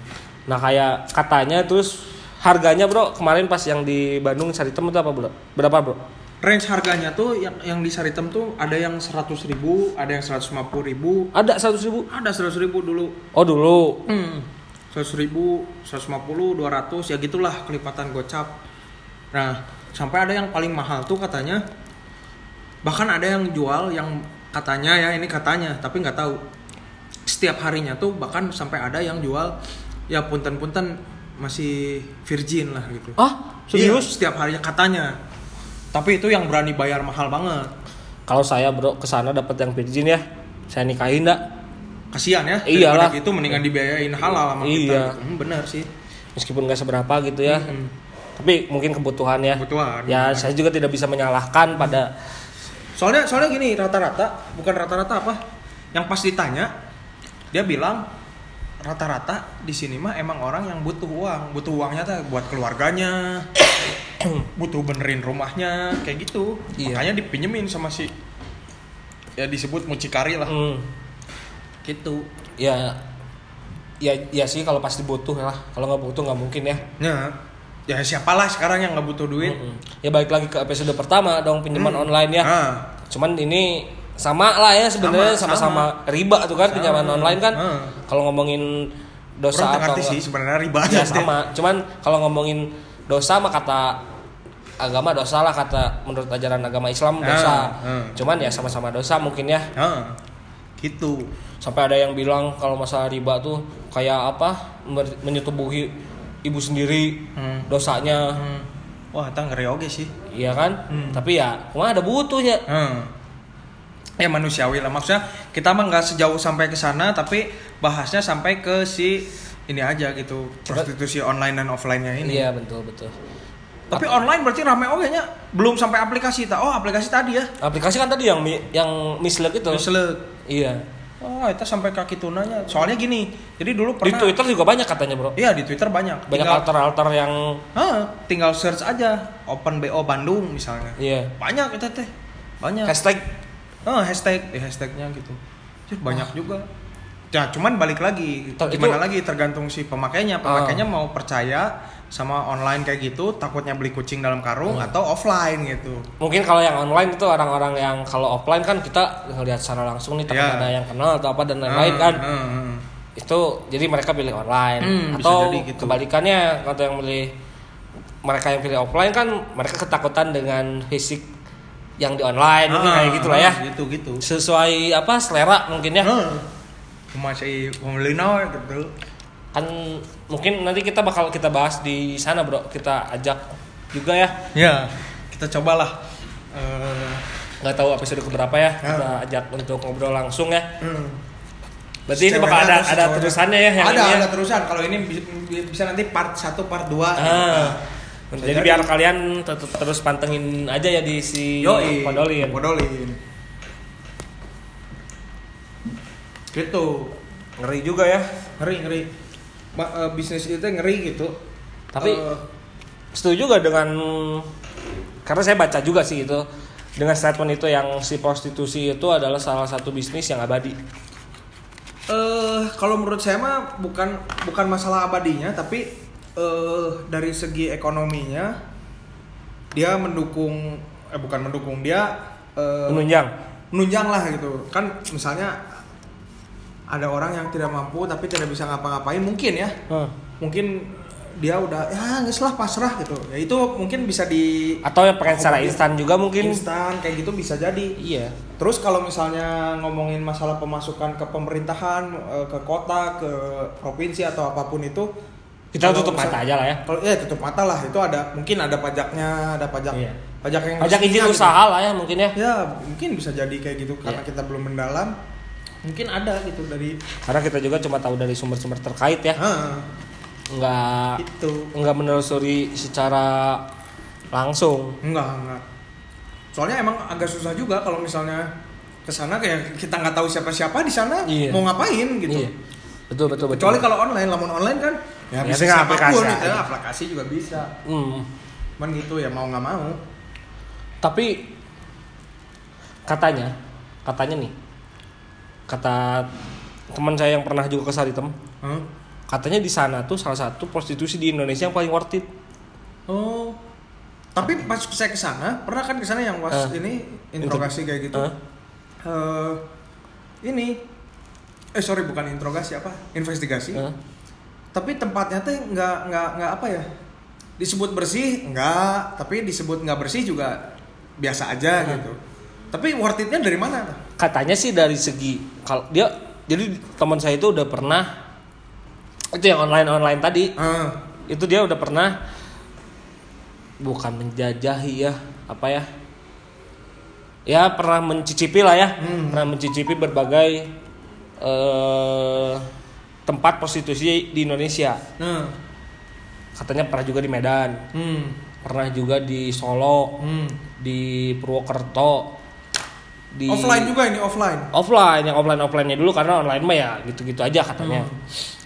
Nah kayak katanya terus harganya bro kemarin pas yang di Bandung Saritem itu apa bro? Berapa bro? Range harganya tuh yang yang di Saritem tuh ada yang 100.000 ribu, ada yang 150.000 ribu, Ada 100 ribu? ada 100.000 ribu dulu. Oh dulu. Hmm. 100 ribu, 150, 200 ya gitulah kelipatan gocap. Nah sampai ada yang paling mahal tuh katanya. Bahkan ada yang jual yang katanya ya ini katanya tapi nggak tahu. Setiap harinya tuh bahkan sampai ada yang jual ya punten-punten masih virgin lah gitu. Ah Iya, serius? setiap harinya katanya. Tapi itu yang berani bayar mahal banget. Kalau saya bro ke sana dapat yang virgin ya, saya nikahin dak. Kasihan ya. Iyalah. Itu mendingan dibiayain halal sama kita. Iya. gitu. Hmm, bener sih. Meskipun nggak seberapa gitu ya. Hmm. Tapi mungkin kebutuhan ya. Kebutuhan. Ya saya juga tidak bisa menyalahkan pada Soalnya soalnya gini rata-rata bukan rata-rata apa? Yang pas ditanya dia bilang rata-rata di sini mah emang orang yang butuh uang, butuh uangnya tuh buat keluarganya, butuh benerin rumahnya kayak gitu. Iya. Makanya dipinjemin sama si ya disebut mucikari lah hmm, gitu. ya ya ya sih kalau pasti butuh lah. Kalau nggak butuh nggak mungkin ya. Ya, ya siapalah sekarang yang nggak butuh duit. Mm-mm. Ya balik lagi ke episode pertama dong pinjaman online ya. Ah, Cuman ini sama lah ya sebenarnya Sama, sama-sama riba tuh kan Sama. pinjaman online kan. Hmm. Kalau ngomongin dosa Kurang atau sih sebenarnya riba ya aja. sama. Cuman kalau ngomongin dosa mah kata agama dosa lah kata menurut ajaran agama Islam dosa. Ah, ah. Cuman ya sama-sama dosa mungkin ya. Ah, gitu. Sampai ada yang bilang kalau masalah riba tuh kayak apa menyetubuhi ibu sendiri Hmm. dosanya. Hmm. Wah, kita ngeri oge sih. Iya kan? Hmm. Tapi ya, cuma ada butuhnya. Hmm. Ya manusiawi lah maksudnya kita mah nggak sejauh sampai ke sana tapi bahasnya sampai ke si ini aja gitu prostitusi online dan offline-nya ini. Iya betul betul. Tapi online berarti rame oge nya belum sampai aplikasi ta. Oh, aplikasi tadi ya. Aplikasi kan tadi yang mi- yang mislead itu. Mislead. Iya. Oh, itu sampai kaki tunanya. Soalnya gini. Jadi dulu Di pernah Twitter juga banyak katanya, Bro. Iya, di Twitter banyak. Banyak tinggal, alter-alter yang Hah, tinggal search aja Open BO Bandung misalnya. iya. Banyak itu teh. Banyak. Hashtag Oh, hashtag, eh, hashtagnya gitu. Cih, banyak juga. Ya, cuman balik lagi. Ter- Gimana itu- lagi tergantung si pemakainya. Pemakainya mau percaya sama online kayak gitu, takutnya beli kucing dalam karung atau offline gitu. mungkin kalau yang online itu orang-orang yang kalau offline kan kita ngelihat secara langsung nih takut Iya. ada yang kenal atau apa dan lain-lain kan. Hmm, hmm, hmm. Itu jadi mereka pilih online Hmm, atau jadi gitu. kebalikannya atau yang milih mereka yang pilih offline kan mereka ketakutan dengan fisik yang di online mungkin kayak gitu lah ya Gitu gitu. sesuai apa selera mungkin ya Heeh. Masih pembeli gitu. Kan mungkin nanti kita bakal kita bahas di sana bro kita ajak juga ya Ya, kita cobalah. Eh, nggak tahu episode keberapa ya Ya. kita ajak untuk ngobrol langsung ya hmm. berarti ini bakal ada ada terusannya ya yang ada ini ya? ada terusan. Kalau ini bi- bi- bisa nanti part 1 part 2 Ah. Bisa jadi jadi. biar kalian tetap terus pantengin aja ya di si Yoi. Podolin. Podolin. Gitu. Ngeri juga ya. Ngeri ngeri. Eh, bisnis itu ngeri gitu. Tapi Eh, setuju gak dengan karena saya baca juga sih itu dengan statement itu yang si prostitusi itu adalah salah satu bisnis yang abadi. eh kalau menurut saya mah bukan bukan masalah abadinya tapi eh dari segi ekonominya dia mendukung eh bukan mendukung dia eh, Menunjang. menunjang lah gitu kan misalnya ada orang yang tidak mampu tapi tidak bisa ngapa-ngapain mungkin ya mungkin dia udah ya nggak lah pasrah gitu ya itu mungkin bisa di Atau yang pengen secara instan juga mungkin. instan kayak gitu bisa jadi Iya. terus kalau misalnya ngomongin masalah pemasukan ke pemerintahan eh, ke kota ke provinsi atau apa pun itu Kita kalau tutup mata aja lah ya. kalau ya tutup mata lah itu ada mungkin ada pajaknya ada pajak Iya. pajak yang Pajak izin gitu. usaha lah ya mungkin ya. ya mungkin bisa jadi kayak gitu karena Iya. kita belum mendalam mungkin ada gitu dari Karena kita juga cuma tahu dari sumber-sumber terkait ya. ah Nggak itu nggak menelusuri secara langsung. enggak enggak soalnya emang agak susah juga kalau misalnya ke sana kayak kita nggak tahu siapa-siapa di sana Iya. mau ngapain gitu Iya. Betul betul betul. kecuali kalau online lamun online kan ya, Ya, bisa aplikasi gitu ya aja. aplikasi juga bisa Hmm. cuman gitu ya mau nggak mau Tapi katanya, katanya nih, kata teman saya yang pernah juga ke Saritem, Hah? katanya di sana tuh salah satu prostitusi di Indonesia yang paling worth it. oh tapi pas saya ke sana pernah kan ke sana yang was Eh. ini interogasi kayak gitu Eh. Eh, ini eh sorry bukan interogasi apa investigasi Eh. tapi tempatnya tuh nggak nggak nggak apa ya disebut bersih nggak tapi disebut nggak bersih juga biasa aja Hmm. gitu tapi worth itnya dari mana tuh? Katanya sih dari segi kalau dia jadi teman saya itu udah pernah itu yang online online tadi. Ah, itu dia udah pernah bukan menjajahi ya apa ya ya pernah mencicipi lah ya Hmm. pernah mencicipi berbagai eh, tempat prostitusi di Indonesia. Nah, katanya pernah juga di Medan hmm, pernah juga di Solo hmm. di Purwokerto di offline juga ini offline. Offline yang offline offline-nya dulu karena online mah ya gitu-gitu aja katanya. Hmm.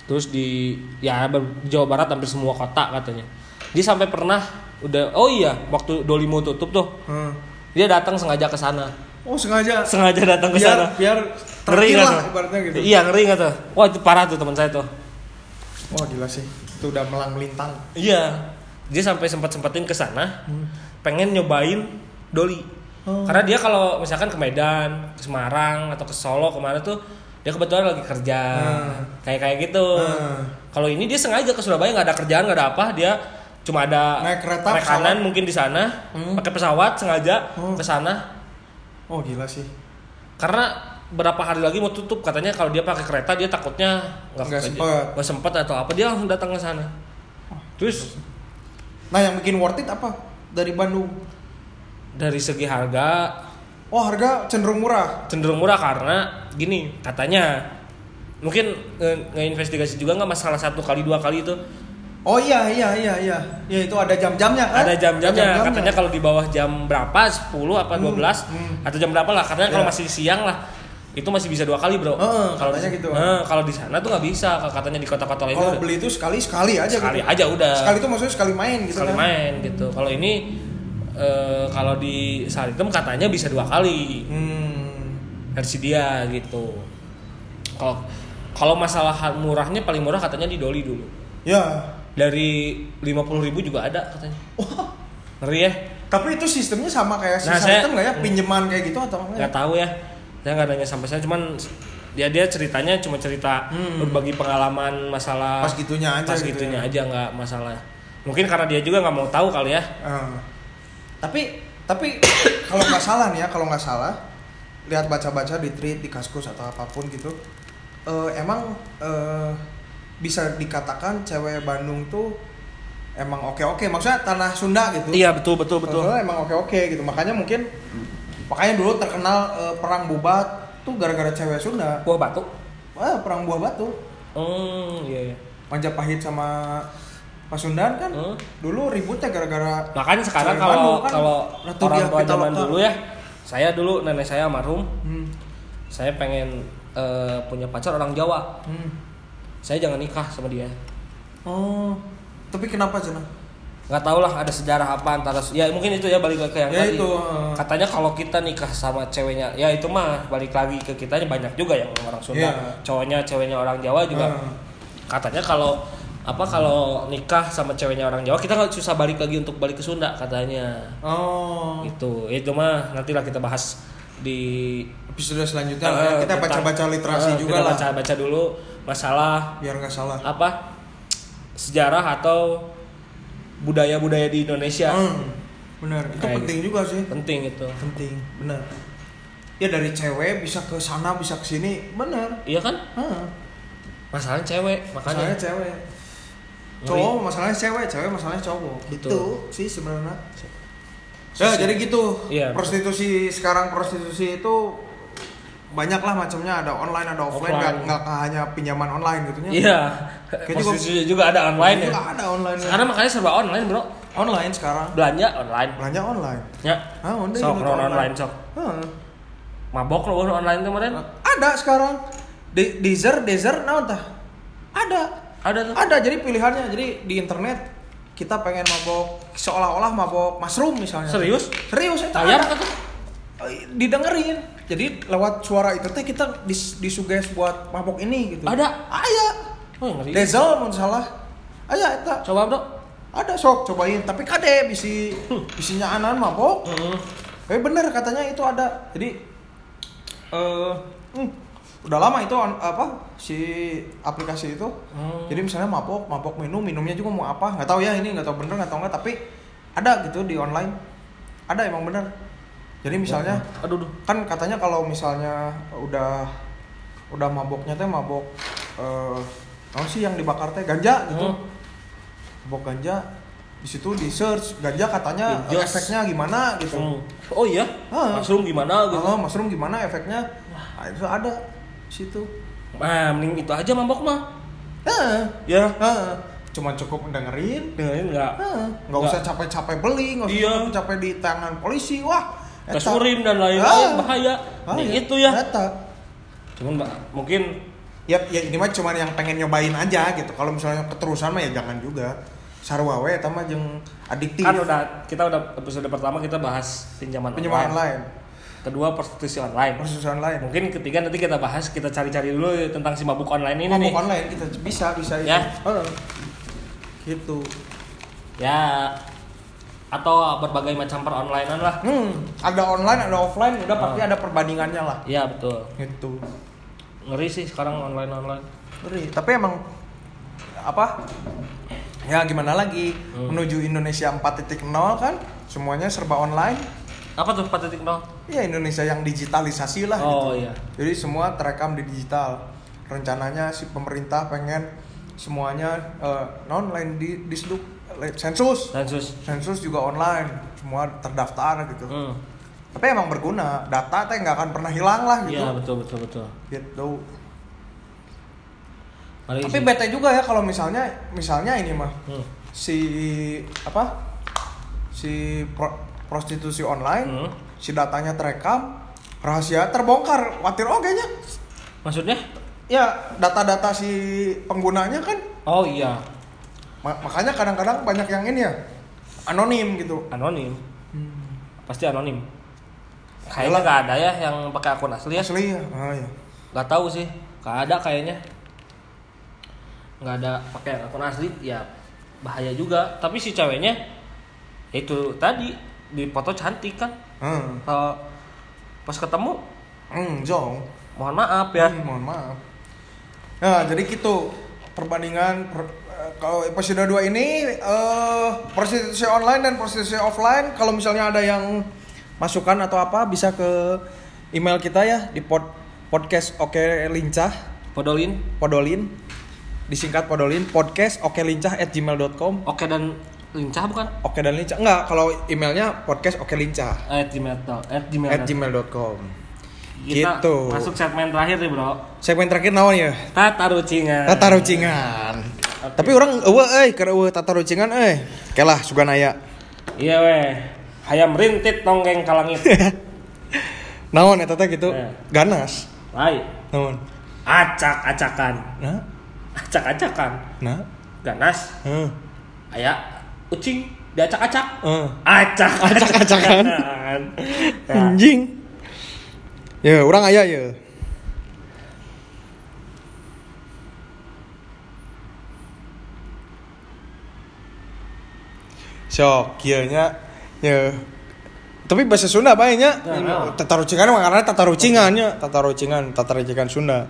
terus di ya Jawa Barat hampir semua kota katanya. Dia sampai pernah udah oh iya waktu Dolimo tutup tuh Hmm. dia datang sengaja ke sana. Oh sengaja. Sengaja datang ke sana. biar ngeri nggak tuh? gitu. Iya ngeri nggak tuh? Wah itu parah tuh teman saya tuh. Wah gila sih. Itu udah melang melintang. Iya. Dia sampai sempat sempetin ke sana. Hmm. pengen nyobain doli Oh. karena dia kalau misalkan ke Medan ke Semarang atau ke Solo ke mana tuh dia kebetulan lagi kerja Hmm. kayak kayak gitu Hmm. kalau ini dia sengaja ke Surabaya nggak ada kerjaan nggak ada apa dia cuma ada Naik kereta, rekanan pesawat. mungkin di sana Hmm. pakai pesawat sengaja Hmm. ke sana oh gila sih karena berapa hari lagi mau tutup katanya kalau dia pakai kereta dia takutnya nggak sempet. nggak sempet atau apa dia langsung datang ke sana terus nah yang bikin worth it apa dari Bandung dari segi harga oh harga cenderung murah. cenderung murah karena gini katanya. Mungkin nge- ngeinvestigasi juga nggak masalah satu kali dua kali itu? Oh iya iya iya iya. Ya itu ada jam-jamnya kan? Ada jam-jamnya. Jam-jamnya. katanya kalau di bawah jam berapa? 10 apa 12 hmm. atau jam berapa lah karena kalau Ya. masih siang lah itu masih bisa dua kali bro. Heeh, kalau katanya di, gitu. Heeh, kalau di sana tuh nggak bisa katanya di kota-kota lain kalau beli itu sekali sekali aja sekali gitu. aja udah. Sekali itu maksudnya sekali main gitu sekali kan? main gitu. Kalau ini eh, kalau di Saritem katanya bisa dua kali. Hmm. versi dia gitu. Kalau kalau masalah murahnya paling murah katanya di Doli dulu. Ya. Dari 50.000 ribu juga ada katanya. Ngeri ya? Tapi itu sistemnya sama kayak si Nah, sistem nggak ya? Pinjaman kayak gitu atau enggak nggak tahu ya. Saya nggak nanya sampai saya cuman dia dia ceritanya cuma cerita Hmm. berbagi pengalaman masalah pas gitunya aja pas gitu gitunya ya. aja nggak masalah. Mungkin karena dia juga nggak mau tahu kali ya. Ah. Tapi tapi kalau nggak salah nih ya kalau nggak salah lihat baca-baca di tweet di kaskus atau apa pun gitu eh, emang eh, bisa dikatakan cewek Bandung tuh emang oke oke maksudnya tanah Sunda gitu Iya betul betul betul. Soalnya emang oke oke gitu makanya mungkin makanya dulu terkenal eh, perang bubat tuh gara-gara cewek Sunda Buah batu. Wah, perang buah batu Hmm iya iya. Majapahit sama Pasundan kan Hmm. dulu ributnya gara-gara Makanya sekarang kalau kan kalau orang tua zaman dulu ya, saya dulu nenek saya almarhum, hmm, saya pengen eh, punya pacar orang Jawa. hmm. Saya jangan nikah sama dia. Oh, tapi kenapa Cina? nggak tahu lah ada sejarah apa antara ya mungkin itu ya balik lagi ke yang Ya tadi itu, uh. katanya kalau kita nikah sama ceweknya ya itu mah balik lagi ke kitanya banyak juga yang orang Sunda Iya. cowoknya ceweknya orang Jawa juga Uh. katanya kalau apa kalau nikah sama ceweknya orang Jawa kita nggak susah balik lagi untuk balik ke Sunda katanya Oh, itu itu mah nantilah kita bahas di episode selanjutnya eh, ya. kita baca-baca literasi eh, juga kita lah baca-baca dulu masalah biar nggak salah. apa sejarah atau budaya-budaya di Indonesia Hmm, benar. Itu Kayak penting juga sih. penting itu Penting, benar. Ya dari cewek bisa ke sana bisa ke sini, benar. iya kan Hah, masalahnya cewek makanya masalahnya cewek. Cowok masalahnya cewek, cewek masalahnya cowok. Betul. Itu sih sebenarnya. Ya, jadi gitu. Betul. prostitusi sekarang prostitusi itu banyak lah macamnya. Ada online ada offline Offline. nggak nggak hanya pinjaman online gitu nya iya. Kayak juga- juga ada online ya. Juga ada online sekarang makanya serba online bro. Online sekarang. Belanja online. Belanja online. Ya. Ah udah sok non online. sok. Hah. mabok lo online kemarin. Ada sekarang. Di Deezer Deezer nah entah ada ada tuh. Ada jadi pilihannya jadi di internet kita pengen mabok seolah-olah mabok mushroom misalnya. Serius? serius itu bayar ada. Eh, didengerin. Jadi lewat suara itu teh kita dis, disuges buat mabok ini gitu. Ada? aya oh Dezel mau salah. Aya eta coba bro. Ada sok. Cobain. Tapi kade bisi bisinya anan mabok. Hmm. eh bener katanya itu ada. Jadi eh hmm, udah lama itu apa si aplikasi itu. Hmm. jadi misalnya mabok mabok minum minumnya juga mau apa nggak tahu ya ini nggak tahu bener nggak tahu nggak tapi ada gitu di online. Ada emang bener. Jadi misalnya aduh duh kan katanya kalau misalnya udah udah maboknya teh mabok eh apa sih yang dibakar teh? Ganja gitu. Hmm. mabok ganja di situ di search ganja katanya jos. efeknya gimana gitu. Hmm. oh iya? Ah. mushroom gimana gitu? Oh, mushroom gimana efeknya? Nah, itu ada situ ah mending itu aja mabok mah Heeh. ya Heeh. cuma cukup dengerin dengerin nggak Heeh. nggak usah capek-capek beli nggak usah Iya. capek di tangan polisi wah tes urin dan lain-lain Ah. bahaya. Nih, itu ya Eta. cuman mbak mungkin ya ya ini mah cuma yang pengen nyobain aja gitu kalau misalnya keterusan mah ya jangan juga sarua we eta mah jeung adiktif kan udah kita udah episode pertama kita bahas pinjaman, pinjaman online. online kedua prostitusi online. Proses online. Mungkin ketiga nanti kita bahas kita cari-cari dulu tentang si mabuk online ini mabuk nih. online kita bisa bisa itu. Ya. Heeh. gitu. Ya. Atau berbagai macam per onlinean lah. Hmm ada online ada offline udah pasti Ah. ada perbandingannya lah. Iya betul. Gitu. Ngeri sih sekarang online online Ngeri. tapi emang apa? Ya gimana lagi? Hmm. menuju Indonesia 4.0 kan? Semuanya serba online apa tuh 4.0 ya Indonesia yang digitalisasi lah oh gitu. iya. Jadi semua terekam di digital. Rencananya si pemerintah pengen semuanya eh, online di disduk sensus. Sensus. Sensus juga online semua terdaftar gitu. Hmm. tapi emang berguna. Data teh nggak akan pernah hilang lah gitu. Iya betul betul betul. Gitu. Mari tapi bete juga ya kalau misalnya misalnya ini mah. Hmm. si apa? Si pro- prostitusi online Hmm. si datanya terekam rahasia terbongkar. Khawatir oke nya maksudnya? Ya data-data si penggunanya kan. Oh iya. Ma- makanya kadang-kadang banyak yang ini ya anonim gitu. Anonim? Pasti anonim. Kayaknya nggak ada ya yang pakai akun asli ya? Asli ya. Ah, ya nggak tahu sih. Nggak ada kayaknya. Nggak ada pakai akun asli ya bahaya juga. Tapi si ceweknya ya itu tadi di foto cantik kan? Hmm. Kalau pas ketemu hmm jong. mohon maaf ya. Hmm, mohon maaf. Nah jadi gitu perbandingan per- kalau episode 2 ini eh prostitusi online dan prostitusi offline kalau misalnya ada yang masukan atau apa bisa ke email kita ya di pod, podcast oke lincah. Podolin, podolin. Disingkat podolin podcast oke lincah at gmail.com oke dan lincah bukan? oke dan lincah enggak kalau emailnya podcast oke lincah At gmail at gmail. at gmail.com Kita gitu masuk segmen terakhir nih bro. segmen terakhir naon ya Tata rucingan. tata rucingan tapi orang eueuh euy keur eueuh tata rucingan euy kelah sugan aya Iya weh. Hayam rintit nonggeng ka langit. naon eta teh gitu Eh. ganas Lain. naon Acak-acakan. nah Acak-acakan. nah Ganas. heeh Aya ucing diacak-acak. heeh. Acak. Acak-acakan. Nah, anjing. Ya orang aya ya. Sok kieu nya ya. Tapi bahasa Sunda bae nya. Ya, tata rucingan karena tata rucingan nya. Tata rucingan tata rucingan Sunda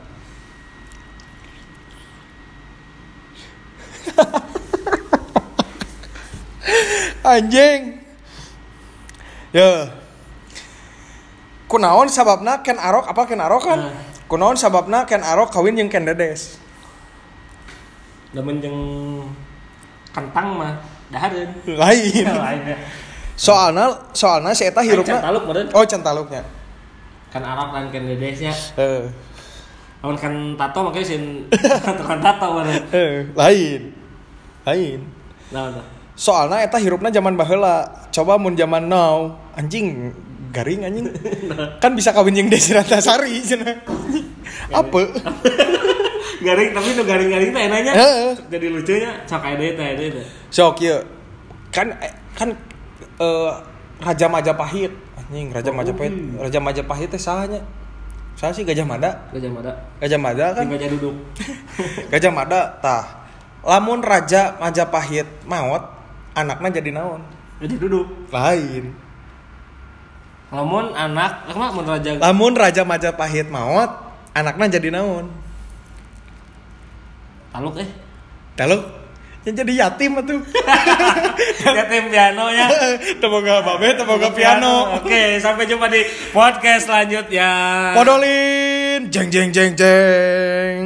anjing ya kunaon sababna Ken Arok apa Ken Arok kan Nah. kunaon sababna Ken Arok kawin jeung Ken Dedes Lamun jeung kentang mah dahareun. lain Lainnya. soalna soalna si eta hirupna Can taluk meureun. oh centaluknya Kan Arab dan kan dedesnya. eh Lamun kan tato makanya sin kan tato meureun. lain lain Nah, nah. Soalna eta hirupna zaman baheula. Coba mun zaman now. Anjing garing anjing. Kan bisa kawin jeung Desi Ratnasari cenah. Apa? Garing tapi nu garing-garing teh. Heeh. Jadi lucunya sok aya deui teh deui sok ieu. Kan eh, kan eh, Raja Majapahit. Anjing Raja Oh, Majapahit. iya. Raja Majapahit teh sahanya. Saha sih Gajah Mada? Gajah Mada. Gajah Mada kan Kan? Gajah duduk. Gajah Mada tah. Lamun Raja Majapahit maut anaknya jadi naon? Gajah duduk. lain. Lamun anak, lah mun raja. Lamun Raja Majapahit maut anaknya jadi naon? Taluk eh. Lalu yang jadi yatim atuh. Yatim piano ya. temoga babe temoga piano. Oke, sampai jumpa di podcast selanjutnya. Podolin. Jeng jeng jeng jeng